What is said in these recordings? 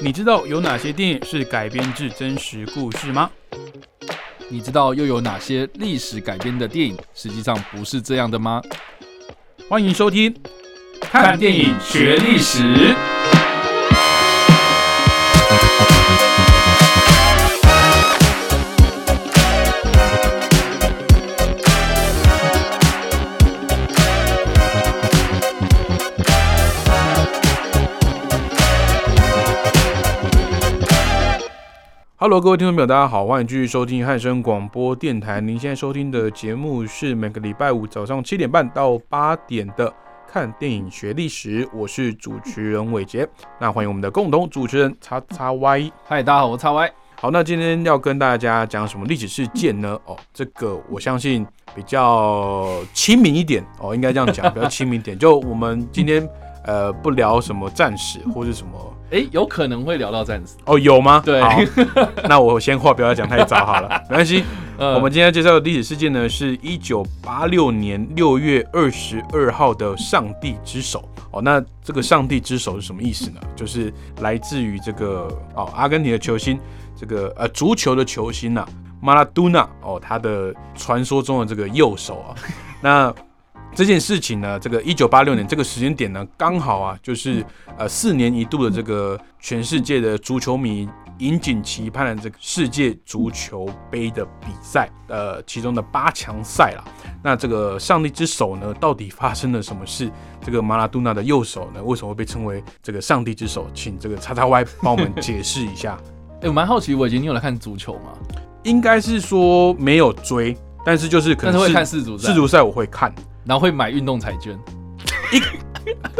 你知道有哪些电影是改编自真实故事吗？你知道又有哪些历史改编的电影实际上不是这样的吗？欢迎收听《看电影学历史》。Hello，各位听众朋友，大家好，欢迎继续收听汉声广播电台。您现在收听的节目是每个礼拜五早上七点半到八点的《看电影学历史》，我是主持人伟杰。那欢迎我们的共同主持人叉叉 Y。嗨，大家好，我是叉 Y。好，那今天要跟大家讲什么历史事件呢？哦，这个我相信比较亲民一点哦，应该这样讲，比较亲民点。就我们今天呃不聊什么战史或是什么哎，有可能会聊到战士。哦，有吗？对，那我先话不要讲太早好了，没关系。呃我们今天介绍的历史事件呢，是一九八六年六月二十二号的上帝之手。哦，那这个上帝之手是什么意思呢？就是来自于这个哦，阿根廷的球星，这个呃足球的球星呐、马拉多纳哦，他的传说中的这个右手啊，那。这件事情呢，这个一九八六年这个时间点呢，刚好啊，就是呃四年一度的这个全世界的足球迷引颈期盼的这个世界足球杯的比赛，呃，其中的八强赛啦。那这个上帝之手呢，到底发生了什么事？这个马拉多纳的右手呢，为什么会被称为这个上帝之手？请这个叉叉 Y 帮我们解释一下。哎，我蛮好奇，我已经，你有来看足球吗？应该是说没有追，但是就是可能是会看世足赛世，足赛我会看。然后会买运动彩券。一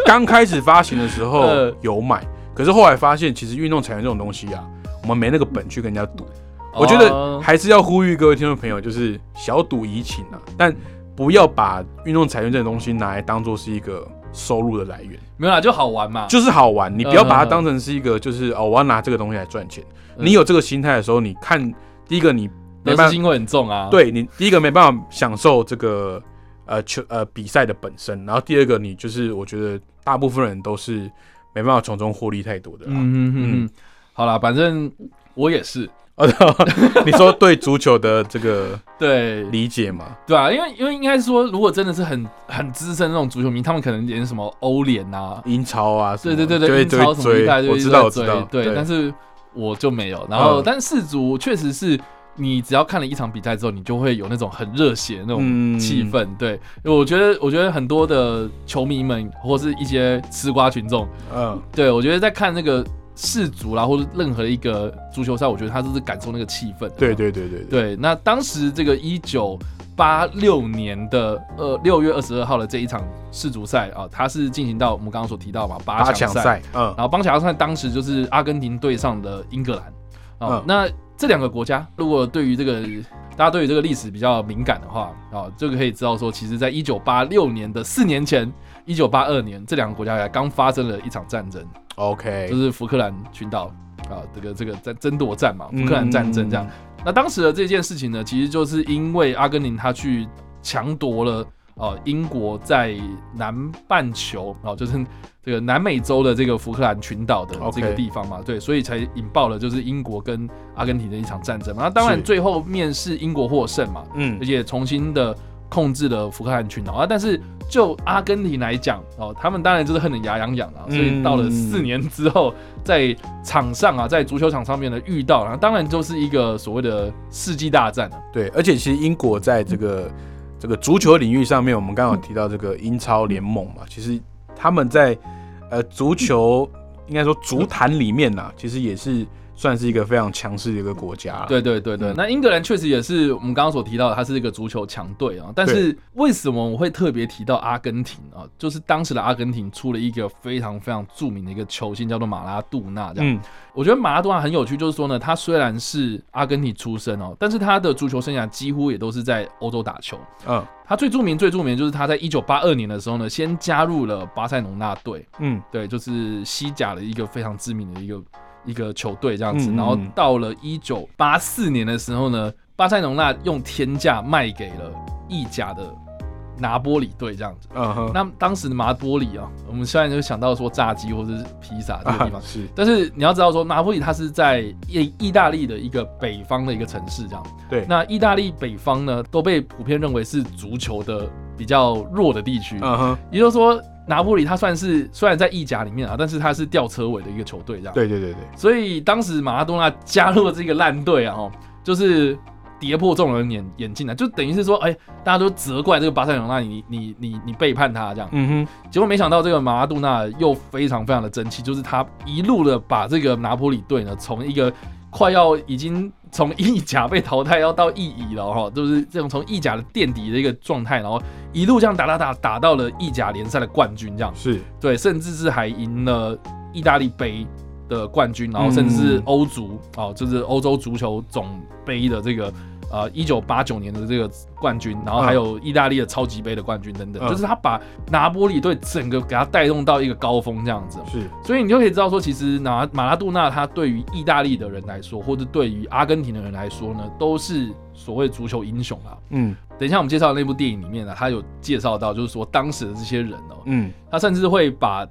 刚开始发行的时候 呃有买，可是后来发现，其实运动彩券这种东西啊，我们没那个本去跟人家赌。我觉得哦还是要呼吁各位听众朋友，就是小赌怡情啊，但不要把运动彩券这种东西拿来当做是一个收入的来源，没有啦，就好玩嘛。就是好玩，你不要把它当成是一个就是哦，我要拿这个东西来赚钱。嗯你有这个心态的时候，你看第一个你得失心会很重啊。，对你第一个没办法享受这个呃球呃比赛的本身，然后第二个你就是我觉得大部分人都是没办法从中获利太多的啦。嗯嗯嗯嗯，好啦，反正我也是。哦，你说对足球的这个 对理解嘛？对啊，因为因为应该是说，如果真的是很很资深那种足球迷，他们可能连什么欧联啊，英超啊对对对对，就会英超什么一代就会追，就一直我知道追我知道，对，但是我就没有。然后，嗯但世足确实是你只要看了一场比赛之后，你就会有那种很热血的那种嗯。气氛。对，我觉得我觉得很多的球迷们或是一些吃瓜群众，嗯。对我觉得在看那个世足啦，或者任何一个足球赛，我觉得他都是感受那个气氛。对对对对对，对，那当时这个一九八六年的呃六月二十二号的这一场世足赛啊，它是进行到我们刚刚所提到嘛八八强赛，强赛，嗯。然后八强赛当时就是阿根廷对上的英格兰啊、嗯。那这两个国家如果对于这个 大家对于这个历史比较敏感的话啊，这个可以知道说，其实在一九八六年的四年前，一九八二年这两个国家才刚发生了一场战争，，OK，就是福克兰群岛啊，这个这个在争夺战嘛，嗯。福克兰战争这样。那当时的这件事情呢，其实就是因为阿根廷他去强夺了呃英国在南半球哦、就是这个南美洲的这个福克兰群岛的这个地方嘛对，所以才引爆了就是英国跟阿根廷的一场战争嘛。那当然最后面是英国获胜嘛，嗯而且重新的控制了福克兰群岛啊。但是就阿根廷来讲哦，他们当然就是恨得牙痒痒啊，所以到了四年之后，在场上啊，在足球场上面的遇到，然后当然就是一个所谓的世纪大战啊。对，而且其实英国在这个这个足球领域上面，我们刚刚提到这个英超联盟嘛，其实他们在呃足球应该说足坛里面呐、其实也是算是一个非常强势的一个国家。对对对对，嗯那英格兰确实也是我们刚刚所提到的，它是一个足球强队啊。但是为什么我会特别提到阿根廷啊？就是当时的阿根廷出了一个非常非常著名的一个球星，叫做马拉杜纳。这样，嗯我觉得马拉杜纳很有趣，就是说呢，他虽然是阿根廷出身哦，但是他的足球生涯几乎也都是在欧洲打球。嗯他最著名、最著名的就是他在一九八二年的时候呢，先加入了巴塞隆纳队，嗯对，就是西甲的一个非常知名的一个一个球队这样子。嗯嗯然后嗯到了一九八四年的时候呢，巴塞隆纳用天价卖给了意甲的拿波里队这样子。嗯哼，那当时的拿波里啊，我们现在就想到说炸鸡或者是披萨这个地方，是，但是你要知道说拿波里它是在意意大利的一个北方的一个城市这样。对，那意大利北方呢都被普遍认为是足球的比较弱的地区。嗯哼，也就是说，拿破里他算是虽然在意甲里面啊，但是他是吊车尾的一个球队这样。对对对对，所以当时马拉多纳加入了这个烂队啊，哦，就是跌破众人眼眼镜啊，就等于是说，哎、大家都责怪这个巴塞罗那，你你你你背叛他这样。嗯哼，结果没想到这个马拉多纳又非常非常的争气，就是他一路的把这个拿破里队呢，从一个快要已经从意甲被淘汰要到意乙了哈，就是这种从意甲的垫底的一个状态，然后一路这样打打打打到了意甲联赛的冠军这样。是，对，甚至是还赢了意大利杯的冠军，然后甚至是欧足哦，就是欧洲足球总杯的这个呃一九八九年的这个冠军，然后还有意大利的超级杯的冠军等等，嗯就是他把拿波里队整个给他带动到一个高峰这样子。是，所以你就可以知道说，其实拿马拉杜纳他对于意大利的人来说，或者对于阿根廷的人来说呢，都是所谓足球英雄啊。嗯等一下我们介绍那部电影里面呢，他有介绍到，就是说当时的这些人哦，嗯，他甚至会把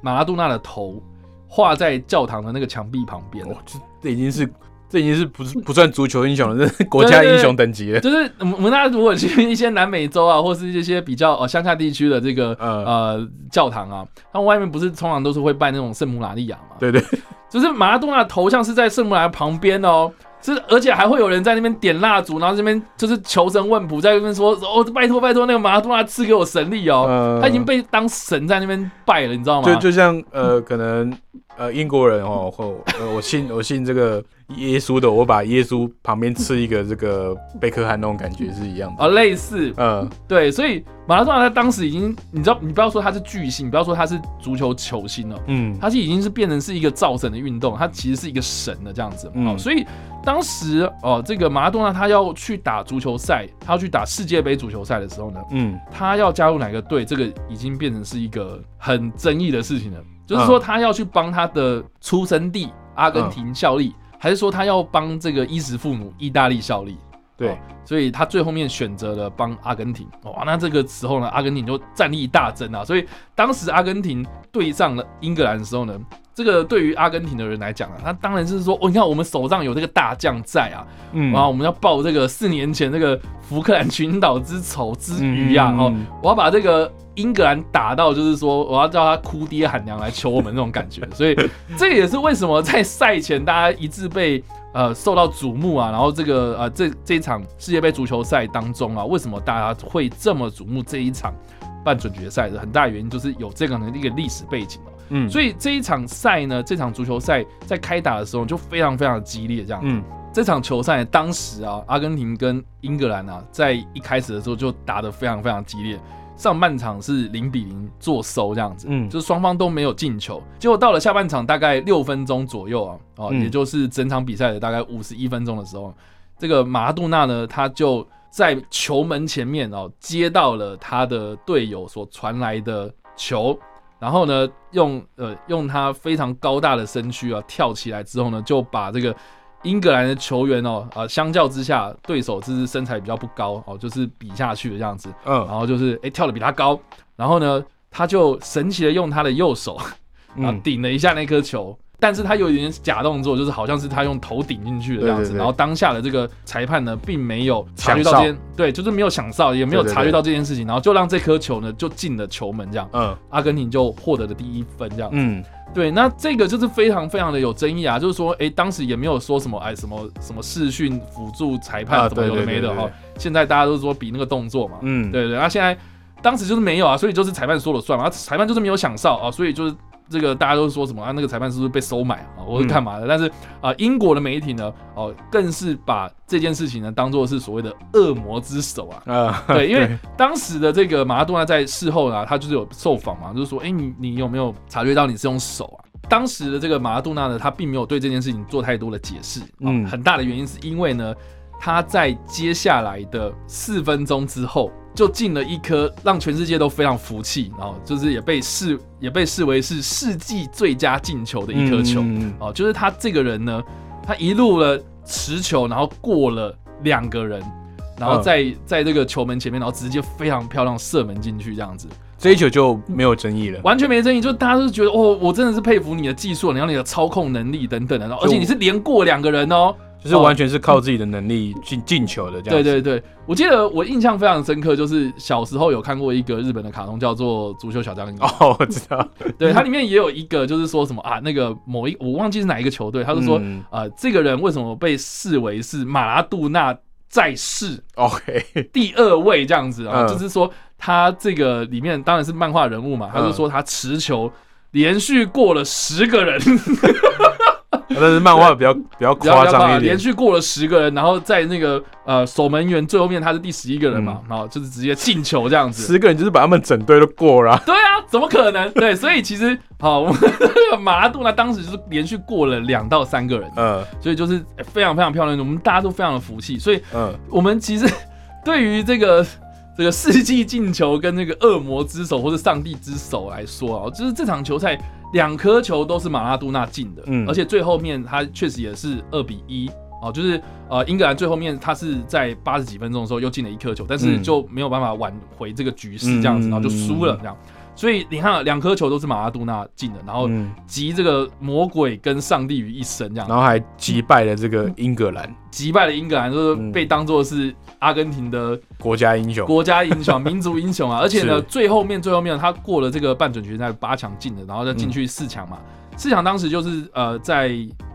马拉杜纳的头画在教堂的那个墙壁旁边。哦，这这已经是。这已经是不是不算足球英雄了，这是国家英雄等级了。就是我们大家如果去一些南美洲啊，或是一些比较呃乡下地区的这个呃呃教堂啊，他们外面不是通常都是会拜那种圣母玛利亚嘛？对对，就是马拉多纳的头像是在圣母玛利亚旁边哦。是，而且还会有人在那边点蜡烛，然后这边就是求神问卜，在那边说：“哦，拜托拜托，那个马拉多纳赐给我神力哦。呃他已经被当神在那边拜了，你知道吗？就就像呃，可能呃英国人哦，或呃我信我信这个耶稣的，我把耶稣旁边吃一个这个贝克汉那种感觉是一样的。啊，类似，嗯。对，所以马拉多纳他当时已经，你知道，你不要说他是巨星，你不要说他是足球球星了，嗯。他是已经是变成是一个造神的运动，他其实是一个神的这样子。嗯。哦，所以当时哦，这个马拉多纳他要去打足球赛，他要去打世界杯足球赛的时候呢，嗯。他要加入哪个队，这个已经变成是一个很争议的事情了。就是说，他要去帮他的出生地阿根廷效力，还是说他要帮这个衣食父母意大利效力？对哦所以他最后面选择了帮阿根廷。哇，那这个时候呢，阿根廷就战力大增啊。所以当时阿根廷对上了英格兰的时候呢，这个对于阿根廷的人来讲啊，他当然是说，哦，你看我们手上有这个大将在啊，嗯然后我们要报这个四年前这个福克兰群岛之仇之余呀、哦，嗯我要把这个英格兰打到，就是说我要叫他哭爹喊娘来求我们那种感觉，所以这也是为什么在赛前大家一致被呃受到瞩目啊，然后这个呃这这一场世界杯足球赛当中啊，为什么大家会这么瞩目这一场半准决赛的很大原因就是有这个的一个历史背景哦，嗯所以这一场赛呢，这场足球赛在开打的时候就非常非常的激烈，这样子。嗯这场球赛当时啊，阿根廷跟英格兰啊，在一开始的时候就打得非常非常激烈。上半场是零比零做收这样子，嗯就是双方都没有进球。结果到了下半场大概六分钟左右啊，哦，嗯也就是整场比赛的大概五十一分钟的时候，这个马拉杜纳呢，他就在球门前面哦，接到了他的队友所传来的球，然后呢，用呃用他非常高大的身躯啊跳起来之后呢，就把这个英格兰的球员哦啊、相较之下，对手就是身材比较不高哦，就是比下去的这样子，嗯。然嗯后就是哎、诶跳的比他高，然后呢，他就神奇的用他的右手啊嗯顶了一下那颗球。但是他有一点假动作，就是好像是他用头顶进去的这样子，对对对。然后当下的这个裁判呢，并没有察觉到这件，对，就是没有响哨，也没有察觉到这件事情，然后就让这颗球呢就进了球门，这样，嗯。阿根廷就获得了第一分，这样。嗯。对，那这个就是非常非常的有争议啊，就是说，哎，当时也没有说什么，哎，什么什么视讯辅助裁判啊什么有的没的哈。现在大家都说比那个动作嘛，嗯，对对，那现在当时就是没有啊，所以就是裁判说了算嘛，啊裁判就是没有响哨啊，所以就是这个大家都说什么啊，那个裁判是不是被收买啊，我是干嘛的？但是啊，英国的媒体呢，哦，更是把这件事情呢当做是所谓的恶魔之手啊。啊，对，因为当时的这个马拉多纳在事后呢，他就是有受访嘛，就是说，哎、你你有没有察觉到你是用手啊？当时的这个马拉多纳呢，他并没有对这件事情做太多的解释，嗯，嗯很大的原因是因为呢，他在接下来的四分钟之后，就进了一颗让全世界都非常服气，然后就是也被视也被视为是世纪最佳进球的一颗球，嗯哦，就是他这个人呢，他一路了持球，然后过了两个人，然后嗯。在在这个球门前面，然后直接非常漂亮射门进去，这样子。这一球就没有争议了。完全没争议，就大家都觉得哦，我真的是佩服你的技术，然后你的操控能力等等的，而且你是连过两个人哦，就是完全是靠自己的能力进进球的这样。对对对，我记得我印象非常深刻，就是小时候有看过一个日本的卡通，叫做《足球小将》。哦，我知道。对，它里面也有一个，就是说什么啊，那个某一我忘记是哪一个球队，他就说，嗯呃，这个人为什么被视为是马拉杜纳在世 OK，第二位这样子啊？嗯就是说他这个里面当然是漫画人物嘛，他就说他持球连续过了十个人，但是漫画比较 比较夸张一点连。续过了十个人，然后在那个呃守门员最后面他是第十一个人嘛，然后就是直接进球这样子。十个人就是把他们整队都过了啊、对啊，怎么可能？对，所以其实好，我们那个马拉杜纳当时就是连续过了两到三个人，嗯所以就是非常非常漂亮，我们大家都非常的服气。所以嗯，我们其实对于这个这个世纪进球跟那个恶魔之手或者上帝之手来说啊，就是这场球赛两颗球都是马拉杜纳进的，嗯。而且最后面他确实也是二比一。哦，就是呃，英格兰最后面他是在八十几分钟的时候又进了一颗球，但是嗯。就没有办法挽回这个局势，这样子，嗯然后就输了这样。所以你看，两颗球都是马拉杜纳进的，然后嗯。集这个魔鬼跟上帝于一身，这样。然后还击败了这个英格兰。击败了英格兰，就是嗯。被当做是阿根廷的国家英雄。国家英雄、民族英雄啊！而且呢，最后面最后面他过了这个半准决赛八强进的，然后再进去四强嘛。四强当时就是呃在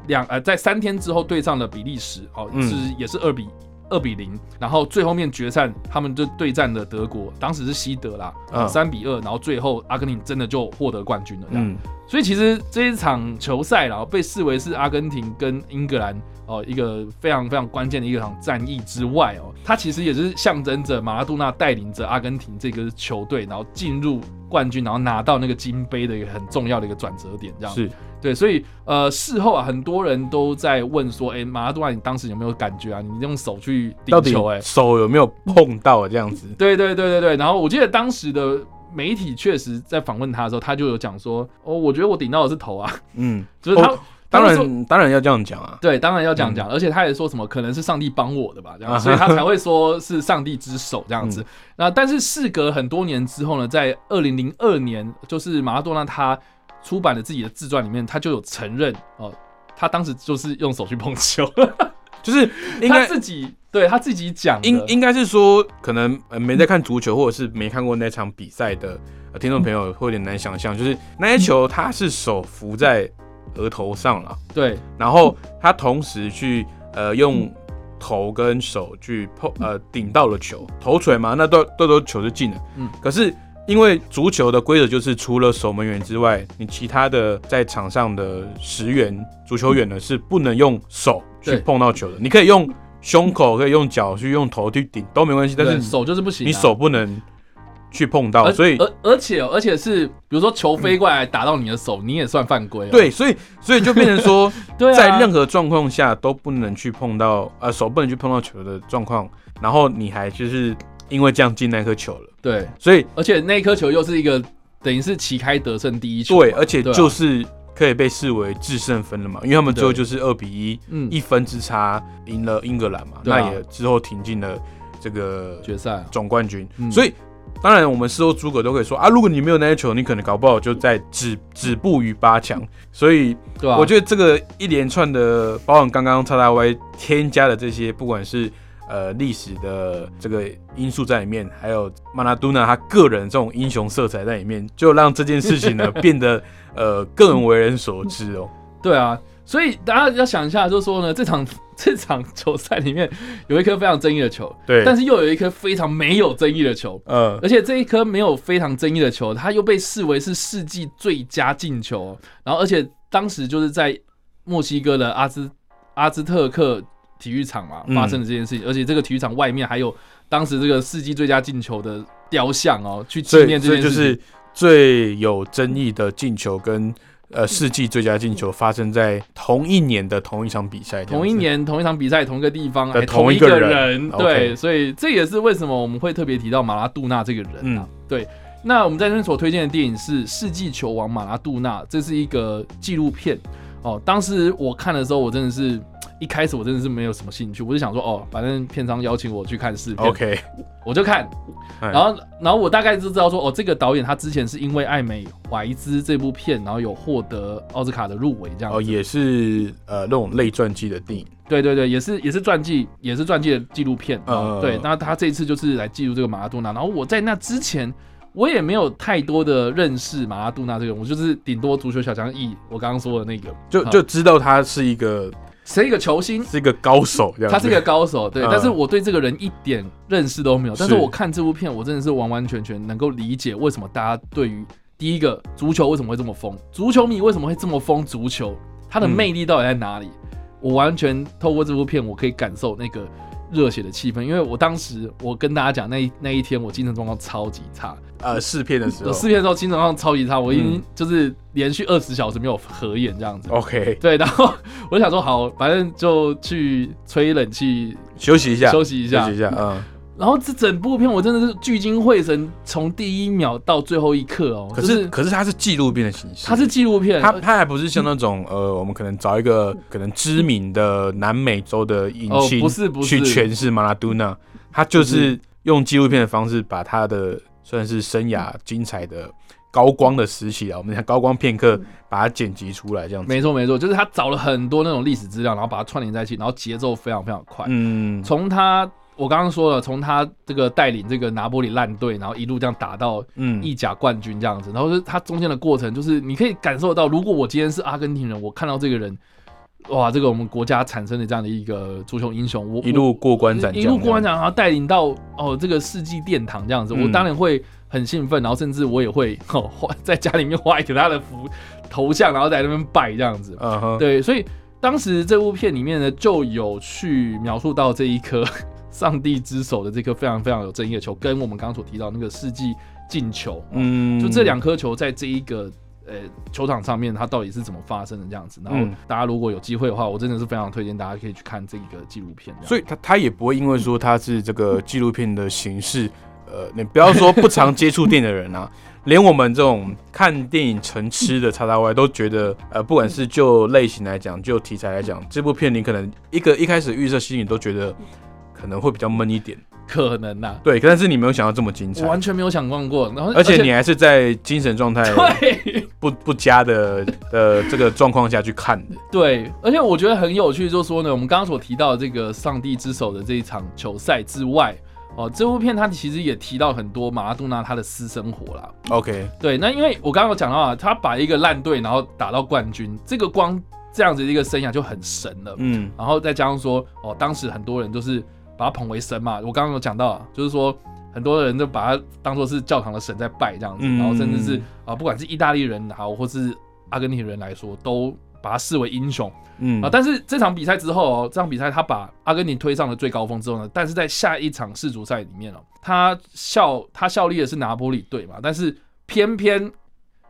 两呃在三天之后对上了比利时，哦，嗯是也是二比二比零，然后最后面决战他们就对战了德国，当时是西德啦，嗯。三比二，然后最后阿根廷真的就获得冠军了，這樣。嗯，所以其实这一场球赛然后，被视为是阿根廷跟英格兰哦一个非常非常关键的一场战役之外哦，它其实也是象征着马拉杜纳带领着阿根廷这个球队，然后进入冠军，然后拿到那个金杯的一个很重要的一个转折点，这样。是对。所以呃，事后啊，很多人都在问说，哎、马拉多纳你当时有没有感觉啊？你用手去顶球、哎，手有没有碰到这样子？对对对对对，然后我记得当时的媒体确实在访问他的时候，他就有讲说，哦，我觉得我顶到的是头啊，嗯，就是他。哦当然当然要这样讲啊。对，当然要讲讲，而且他也说什么可能是上帝帮我的吧，这样，啊所以 他才会说是上帝之手这样子嗯。那但是事隔很多年之后呢，在二零零二年，就是马拉多纳他出版了自己的自传里面，他就有承认哦，他当时就是用手去碰球，就是应他该自己对他自己讲，应应该是说，可能呃没在看足球，或者是没看过那场比赛的呃听众朋友会有点难想象，就是那些球他是手扶在额头上了，对。然后他同时去呃用头跟手去碰呃顶到了球，头锤嘛，那都都都球就进了。嗯嗯，可是因为足球的规则就是除了守门员之外，你其他的在场上的十员足球员呢是不能用手去碰到球的，你可以用胸口，可以用脚去用头去顶都没关系，但是手就是不行啊，你手不能去碰到，所以而而且而且是比如说球飞过来打到你的手，你也算犯规哦。对，所以所以就变成说。在任何状况下都不能去碰到，呃，手不能去碰到球的状况，然后你还就是因为这样进那颗球了，对，所以而且那一颗球又是一个等于是旗开得胜第一球，对，而且就是可以被视为制胜分了嘛，因为他们最后就是二比一，嗯。一分之差赢了英格兰嘛，那也之后挺进了这个决赛啊，总冠军，嗯。所以。当然，我们事后诸葛都可以说啊，如果你没有那些球，你可能搞不好就在止止步于八强。所以，对吧？我觉得这个一连串的，包含刚刚叉叉 Y 添加的这些，不管是呃历史的这个因素在里面，还有马拉多纳他个人这种英雄色彩在里面，就让这件事情呢变得 呃更为人所知哦。对啊，所以大家要想一下，就是说呢，这场 这场球赛里面有一颗非常争议的球，对，但是又有一颗非常没有争议的球，嗯，而且这一颗没有非常争议的球，它又被视为是世纪最佳进球。然后，而且当时就是在墨西哥的阿兹阿兹特克体育场嘛嗯发生的这件事情，而且这个体育场外面还有当时这个世纪最佳进球的雕像哦，去纪念这件事情。就是最有争议的进球跟呃世纪最佳进球发生在同一年的同一场比赛，同一年同一场比赛同一个地方，同一个人人，对，所以这也是为什么我们会特别提到马拉杜纳这个人啊。嗯对，那我们在这边所推荐的电影是《世纪球王马拉杜纳》，这是一个纪录片哦。当时我看的时候，我真的是一开始我真的是没有什么兴趣，我就想说哦，反正片商邀请我去看试片 OK，我就看，哎然后然后我大概就知道说哦，这个导演他之前是因为《爱美怀兹》这部片，然后有获得奥斯卡的入围这样子。哦，也是呃那种类传记的电影。对对对，也是也是传记，也是传记的纪录片。嗯对，那他这一次就是来记录这个马拉多纳。然后我在那之前，我也没有太多的认识马拉多纳这个人，我就是顶多足球小将一，我刚刚说的那个，就就知道他是一个是一个球星。是一个高手这样。他是一个高手，对，嗯但是我对这个人一点认识都没有。但是是我看这部片，我真的是完完全全能够理解为什么大家对于第一个足球为什么会这么疯，足球迷为什么会这么疯足球，它的嗯魅力到底在哪里？我完全透过这部片，我可以感受那个热血的气氛。因为我当时我跟大家讲，那一那一天我精神状况超级差，呃试片的时候我试片的时候精神状况超级差，我已经嗯就是连续二十小时没有合眼这样子。，OK，对，然后我就想说，好，反正就去吹冷气休息一下，休息一下休息一下，嗯。然后这整部片我真的是聚精会神，从第一秒到最后一刻哦。可就是可是它是纪录片的形式，它是纪录片，它它还不是像那种呃，我们可能找一个可能知名的南美洲的影哦星不是不是去诠释马拉多纳，他就是用纪录片的方式把他的算是生涯精彩的高光的时期啊，我们讲高光片刻，把它剪辑出来这样子。没错没错，就是他找了很多那种历史资料，然后把它串联在一起，然后节奏非常非常快。嗯，从他我刚刚说了，从他这个带领这个拿波里烂队，然后一路这样打到嗯。意甲冠军这样子，然后是他中间的过程，就是你可以感受到，如果我今天是阿根廷人，我看到这个人，哇，这个我们国家产生的这样的一个足球英雄，我一路过关斩将，一路过关斩，然后带领到哦这个世纪殿堂这样子，嗯我当然会很兴奋，然后甚至我也会哦画在家里面画一个他的符头像，然后在那边拜这样子。嗯哼，对，所以当时这部片里面呢，就有去描述到这一颗上帝之手的这颗非常非常有争议的球，跟我们刚刚所提到那个世纪进球，嗯，嗯，就这两颗球在这一个。呃，球场上面它到底是怎么发生的这样子？然后嗯大家如果有机会的话，我真的是非常推荐大家可以去看这个纪录片。所以他他也不会因为说他是这个纪录片的形式，呃，你不要说不常接触电影的人啊，连我们这种看电影成痴的叉叉 Y 都觉得，呃，不管是就类型来讲，就题材来讲，这部片你可能一个一开始预设心里都觉得可能会比较闷一点，可能呐、对，但是你没有想到这么精彩我，完全没有想象过。然后，而且你还是在精神状态对不不佳的 呃这个状况下去看的，对，而且我觉得很有趣，就是说呢，我们刚刚所提到的这个上帝之手的这一场球赛之外，哦，这部片它其实也提到很多马拉多纳他的私生活啦。OK，对，那因为我刚刚有讲到啊，他把一个烂队然后打到冠军，这个光这样子的一个生涯就很神了。嗯然后再加上说，哦，当时很多人都是把他捧为神嘛。我刚刚有讲到啊，就是说很多人都把他当做是教堂的神在拜这样子，嗯然后甚至是啊、不管是意大利人好，或是阿根廷人来说，都把他视为英雄嗯啊。但是这场比赛之后哦，这场比赛他把阿根廷推上了最高峰之后呢，但是在下一场世足赛里面哦，他效他效力的是拿波里队嘛，但是偏偏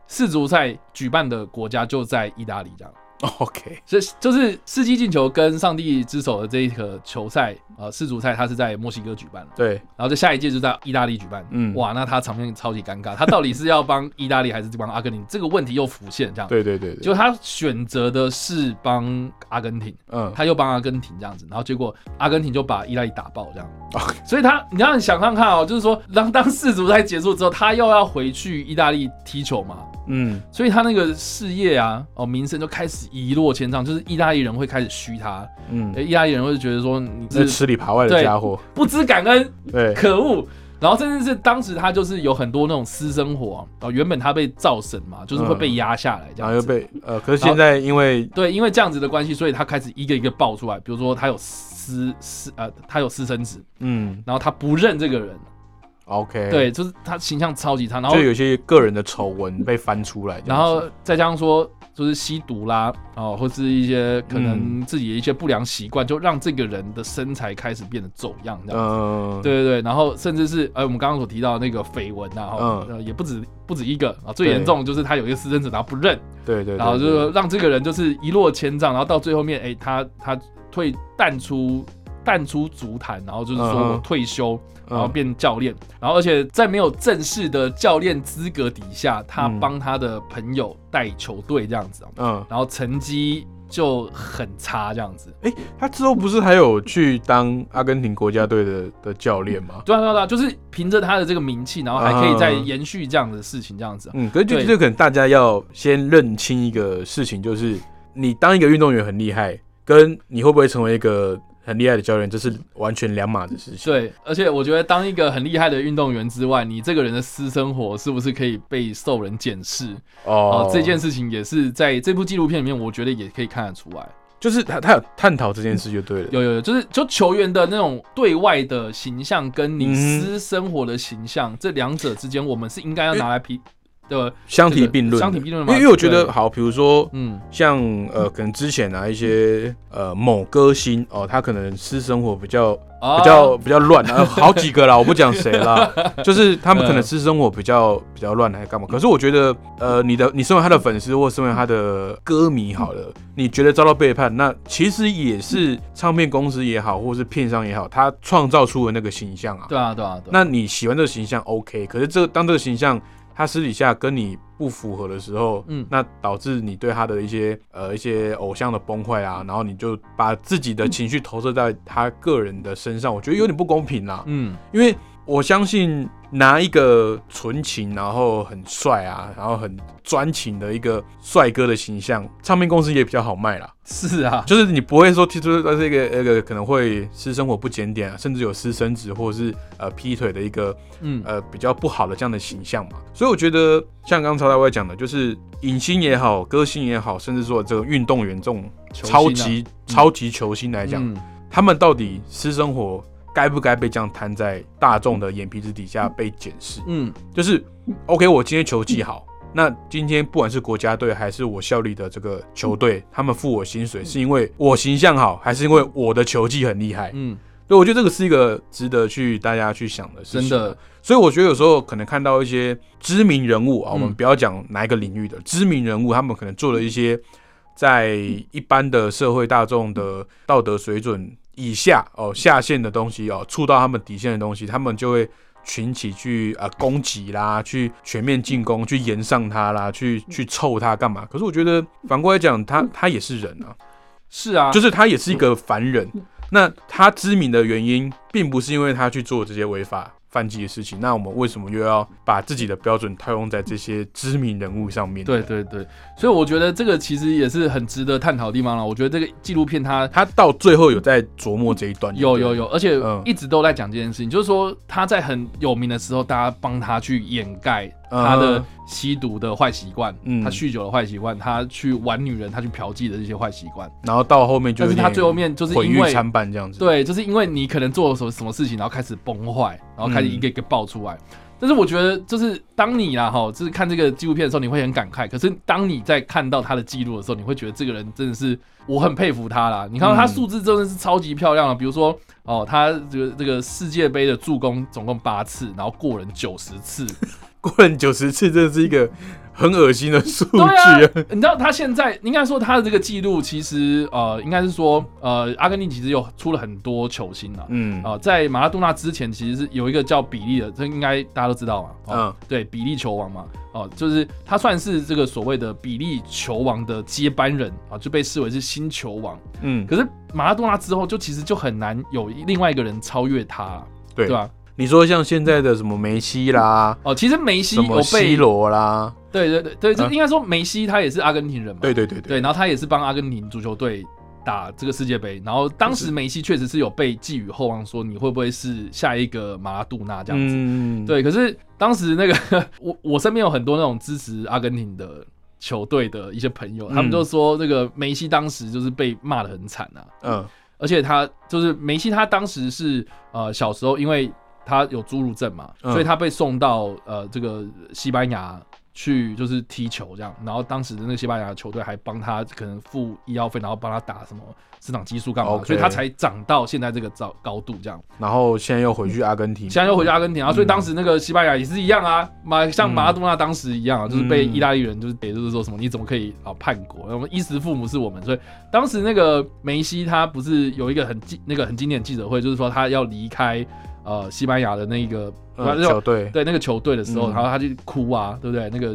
世足赛举办的国家就在意大利这样。OK，所以就是世纪进球跟上帝之手的这一个球赛，呃，世足赛它是在墨西哥举办，对，然后在下一届就在意大利举办。嗯。哇，那他场面超级尴尬，他到底是要帮意大利还是帮阿根廷？这个问题又浮现，这样。对对对对，就他选择的是帮阿根廷，嗯。他又帮阿根廷这样子，然后结果阿根廷就把意大利打爆这样。OK 所以他，你让你想看看哦，就是说，当当世足赛结束之后，他又要回去意大利踢球嘛，嗯。所以他那个事业啊，哦，名声就开始一落千丈，就是意大利人会开始虚他，嗯，呃意大利人会觉得说你这是吃里扒外的家伙，不知感恩，对，可恶。然后甚至是当时他就是有很多那种私生活啊哦，原本他被造神嘛，就是会被压下来这样子。然后又被呃，可是现在因为对，因为这样子的关系，所以他开始一个一个爆出来，比如说他有私私呃，他有私生子，嗯然后他不认这个人，OK，，对，就是他形象超级差，然后就有些个人的丑闻被翻出来然，后再加上说，就是吸毒啦，哦，或是一些可能嗯。自己的一些不良习惯，就让这个人的身材开始变得走样，这样。嗯，对对对，然后甚至是呃，我们刚刚所提到的那个绯闻啊，哈、嗯呃，也不止不止一个啊，最严重就是他有一个私生子，然后不认，对对，对然后就对是让这个人就是一落千丈，然后到最后面，哎，他他退淡出淡出足坛，然后就是说我退休，然后嗯变教练，然后而且在没有正式的教练资格底下，他嗯帮他的朋友带球队这样子啊，嗯，然后成绩就很差这样子。他之后不是还有去当阿根廷国家队的的教练吗？对啊对啊就是凭着他的这个名气，然后还可以再嗯延续这样的事情这样子啊。嗯，可是就就可能大家要先认清一个事情，就是你当一个运动员很厉害，跟你会不会成为一个很厉害的教练，这是完全两码子事情。对，而且我觉得当一个很厉害的运动员之外，你这个人的私生活是不是可以被受人检视？哦、这件事情也是在这部纪录片里面，我觉得也可以看得出来。就是他他有探讨这件事就对了。有有有，就是就球员的那种对外的形象跟你嗯私生活的形象、这两者之间，我们是应该要拿来比的相提并论，相提并论吗因为我觉得好，比如说嗯。像呃，可能之前啊一些呃某歌星哦，他可能私生活比较啊比较比较乱，啊，好几个啦，我不讲谁啦，就是他们可能嗯私生活比较比较乱，还是干嘛？可是我觉得，呃，你的你身为他的粉丝或身为他的歌迷好了，你觉得遭到背叛，那其实也是唱片公司也好，或是片商也好，他创造出的那个形象啊。对啊对啊对啊，那你喜欢这个形象 OK，可是这当这个形象他私底下跟你不符合的时候，嗯那导致你对他的一些呃一些偶像的崩坏啊，然后你就把自己的情绪投射在他个人的身上，我觉得有点不公平啦。嗯因为我相信拿一个纯情，然后很帅啊，然后很专情的一个帅哥的形象，唱片公司也比较好卖啦。是啊，就是你不会说提出这个那个可能会私生活不检点啊，甚至有私生子或者是呃劈腿的一个嗯。呃比较不好的这样的形象嘛。所以我觉得像刚刚曹大卫讲的，就是影星也好，歌星也好，甚至说这个运动员这种超级、超级球星来讲，嗯。他们到底私生活该不该被这样摊在大众的眼皮子底下被检视？嗯就是 OK，我今天球技好，那今天不管是国家队还是我效力的这个球队，他们付我薪水是因为我形象好，还是因为我的球技很厉害？嗯，对，我觉得这个是一个值得去大家去想的事情。真的，所以我觉得有时候可能看到一些知名人物啊，我们嗯不要讲哪一个领域的知名人物，他们可能做了一些在一般的社会大众的道德水准以下哦下线的东西哦，触到他们底线的东西，他们就会群起去呃攻击啦，去全面进攻，去延上他啦，去去臭他干嘛？可是我觉得反过来讲，他他也是人啊，是啊，就是他也是一个凡人。那他知名的原因，并不是因为他去做这些违法犯忌的事情。那我们为什么又要把自己的标准套用在这些知名人物上面？对，对对，所以我觉得这个其实也是很值得探讨的地方了。我觉得这个纪录片它它到最后有在琢磨这一段。有有有，而且嗯一直都在讲这件事情，就是说他在很有名的时候，大家帮他去掩盖他的嗯吸毒的坏习惯，嗯他酗酒的坏习惯，他去玩女人，他去嫖妓的这些坏习惯。然后到后面就但是他最后面就是因为参半这样子。，对，就是因为你可能做了什么什么事情，然后开始崩坏，然后开始一个一个爆出来。但是我觉得，就是当你啦哈，就是看这个纪录片的时候，你会很感慨。可是当你在看到他的记录的时候，你会觉得这个人真的是我很佩服他啦。你看到他嗯数字真的是超级漂亮的，比如说哦，他这个这个世界杯的助攻总共八次，然后过人九十次，过人九十次，这是一个很恶心的数据啊啊。，你知道他现在应该说他的这个记录，其实呃，应该是说呃，阿根廷其实有出了很多球星啊。嗯啊、在马拉多纳之前，其实是有一个叫比利的，这应该大家都知道嘛。哦、嗯对，比利球王嘛。哦、就是他算是这个所谓的比利球王的接班人啊、就被视为是新球王。嗯，可是马拉多纳之后，就其实就很难有另外一个人超越他啊，对对吧？你说像现在的什么梅西啦，哦，其实梅西有什么 C，罗啦，对对对对，就嗯应该说梅西他也是阿根廷人嘛。对对对对，然后他也是帮阿根廷足球队打这个世界杯，然后当时梅西确实是有被寄予厚望，说你会不会是下一个马拉杜纳这样子。嗯，对，可是当时那个我 我身边有很多那种支持阿根廷的球队的一些朋友，他们嗯。就说那个梅西当时就是被骂的很惨啊，嗯。而且他就是梅西，他当时是呃小时候因为他有侏儒症嘛，嗯所以他被送到呃这个西班牙去就是踢球这样，然后当时的那个西班牙球队还帮他可能付医药费，然后帮他打什么生长激素干嘛所以他才长到现在这个高高度这样。然后现在又回去阿根廷，现在又回去阿根廷啊，嗯所以当时那个西班牙也是一样啊，马像马拉多纳当时一样啊，就是被嗯意大利人就是也就是说什么你怎么可以啊叛国？我们衣食父母是我们，所以当时那个梅西他不是有一个很记那个很经典的记者会，就是说他要离开呃西班牙的那个呃球队，对那个球队的时候，嗯。然后他就哭啊，对不对？那个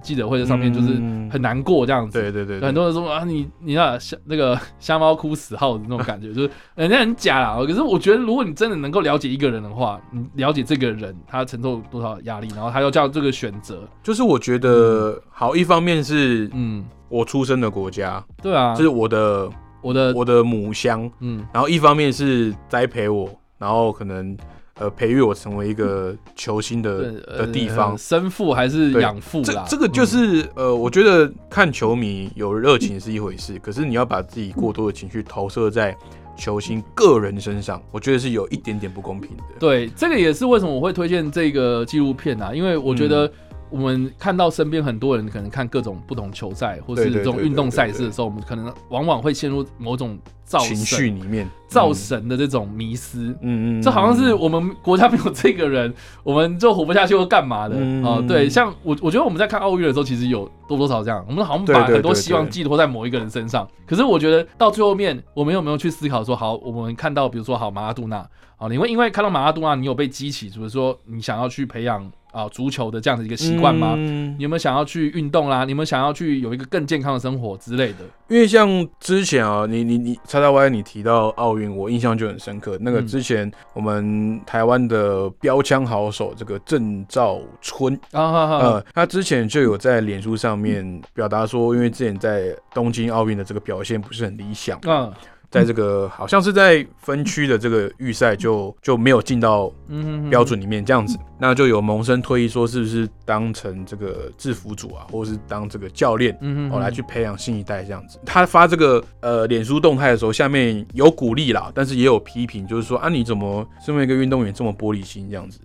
记者会在上面就是嗯。很难过这样子。对对对，很多人说啊，你你那瞎那个 瞎猫哭死耗子那种感觉，就是人家很假啦。可是我觉得，如果你真的能够了解一个人的话，你了解这个人他承受多少压力，然后他要叫这个选择，就是我觉得好，一方面是嗯，我出生的国家，对啊。就，是我的我的我的母乡，嗯。然后一方面是栽培我，然后可能呃培育我成为一个球星的对的地方呃。生父还是养父啦，这这个就嗯是、呃，我觉得看球迷有热情是一回事，可是你要把自己过多的情绪投射在球星个人身上，我觉得是有一点点不公平的。对，这个也是为什么我会推荐这个纪录片啊，因为我觉嗯得我们看到身边很多人可能看各种不同球赛或是这种运动赛事的时候，我们可能往往会陷入某种造情绪神、里面，造神的这种迷失。嗯，嗯嗯，这好像是我们国家没有这个人，我们就活不下去或干嘛的。啊、嗯对，像我，我觉得我们在看奥运的时候，其实有多多少少这样，我们好像把很多希望寄托在某一个人身上。可是我觉得到最后面，我们有没有去思考说，好，我们看到比如说好马拉杜纳，啊，你会因为看到马拉杜纳，你有被激起，就是说你想要去培养啊足球的这样的一个习惯吗？嗯你有没有想要去运动啦？你有没有想要去有一个更健康的生活之类的？因为像之前啊，你你你叉叉 Y 你提到奥运，我印象就很深刻。那个嗯之前我们台湾的标枪好手这个郑兆春，啊呃，他之前就有在脸书上面表达说，因为之前在东京奥运的这个表现不是很理想，嗯在这个好像是在分区的这个预赛就就没有进到嗯标准里面这样子，那就有萌生推议说，是不是当成这个制服组啊，或者是当这个教练。嗯哦，来去培养新一代这样子。他发这个呃脸书动态的时候，下面有鼓励啦，但是也有批评，就是说啊，你怎么身为一个运动员这么玻璃心这样子？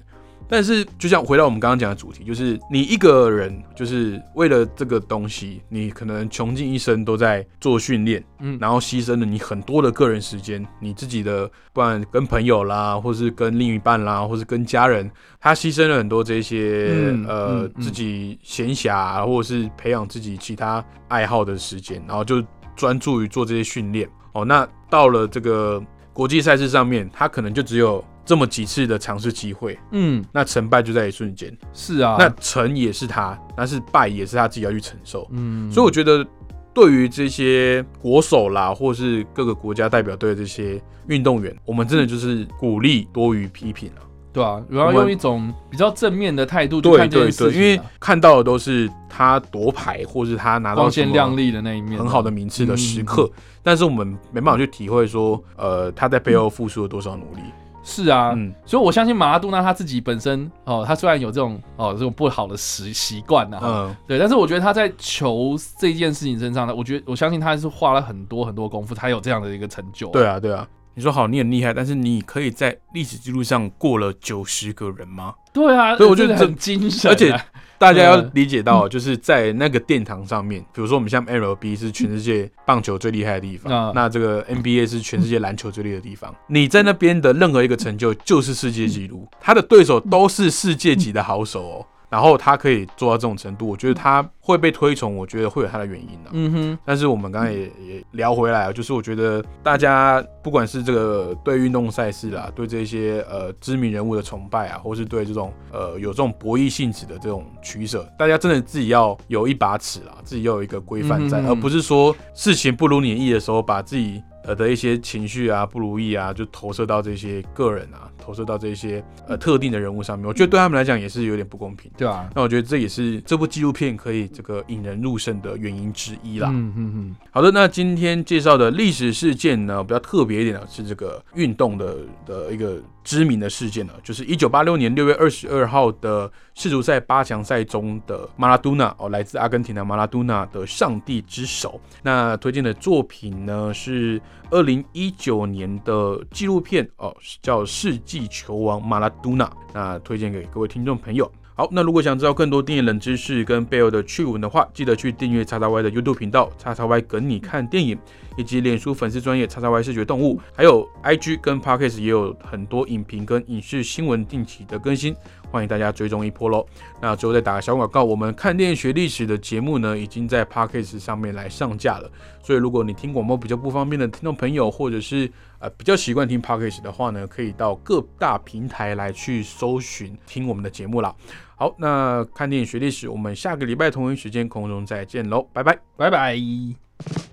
但是就像回到我们刚刚讲的主题，就是你一个人就是为了这个东西，你可能穷尽一生都在做训练，嗯然后牺牲了你很多的个人时间，你自己的不然跟朋友啦，或是跟另一半啦，或是跟家人，他牺牲了很多这些、嗯呃自己闲暇、啊、或者是培养自己其他爱好的时间，然后就专注于做这些训练。哦，那到了这个国际赛事上面，他可能就只有这么几次的尝试机会，嗯，那成败就在一瞬间。是啊，那成也是他，但是败也是他自己要去承受。嗯，所以我觉得，对于这些国手啦，或是各个国家代表队的这些运动员，我们真的就是鼓励多于批评啊。对啊，然后用一种比较正面的态度去对看这件事情啊、对对，因为看到的都是他夺牌，或是他拿到光鲜亮丽的那一面，很好的名次的时嗯刻，但是我们没办法去体会说，呃，他在背后付出了多少努力。是啊，嗯，所以我相信马拉杜纳他自己本身哦，他虽然有这种哦这种不好的习习惯呐，嗯，对，但是我觉得他在球这件事情身上呢，我觉得我相信他是花了很多很多功夫，才有这样的一个成就。对啊，对啊。你说好，你很厉害，但是你可以在历史记录上过了九十个人吗？对啊，所以我觉得很精神啊，而且大家要嗯理解到，就是在那个殿堂上面，比如说我们像 MLB 是全世界棒球最厉害的地方，嗯那这个 NBA 是全世界篮球最厉害的地方。你在那边的任何一个成就就是世界纪录，他的对手都是世界级的好手哦。然后他可以做到这种程度，我觉得他会被推崇，我觉得会有他的原因啊。嗯哼，但是我们刚才也也聊回来了，就是我觉得大家不管是这个对运动赛事啦，对这些呃知名人物的崇拜啊，或是对这种呃有这种博弈性质的这种取舍，大家真的自己要有一把尺啦，自己要有一个规范在，嗯哼哼。而不是说事情不如你意的时候，把自己呃的一些情绪啊不如意啊，就投射到这些个人啊，投射到这些呃特定的人物上面，我觉得对他们来讲也是有点不公平。对啊，那我觉得这也是这部纪录片可以这个引人入胜的原因之一啦。嗯嗯嗯，好的，那今天介绍的历史事件呢，比较特别一点的是这个运动的的一个知名的事件呢，就是一九八六年六月二十二号的世足赛八强赛中的马拉多纳哦，来自阿根廷的马拉多纳的上帝之手。那推荐的作品呢是二零一九年的纪录片哦，叫《世纪球王马拉多纳》，那推荐给各位听众朋友。好，那如果想知道更多电影冷知识跟背后的趣闻的话，记得去订阅叉叉 Y 的 YouTube 频道，叉叉 Y 跟你看电影，以及脸书粉丝专业叉叉 Y 视觉动物，还有 IG 跟 Podcast 也有很多影评跟影视新闻定期的更新，欢迎大家追踪一波喽。那最后再打个小广告，我们看电影学历史的节目呢，已经在 Podcast 上面来上架了，所以如果你听广播比较不方便的听众朋友，或者是呃比较习惯听 Podcast 的话呢，可以到各大平台来去搜寻听我们的节目啦。好，那看电影学历史，我们下个礼拜同一时间空中再见喽，拜拜，拜拜。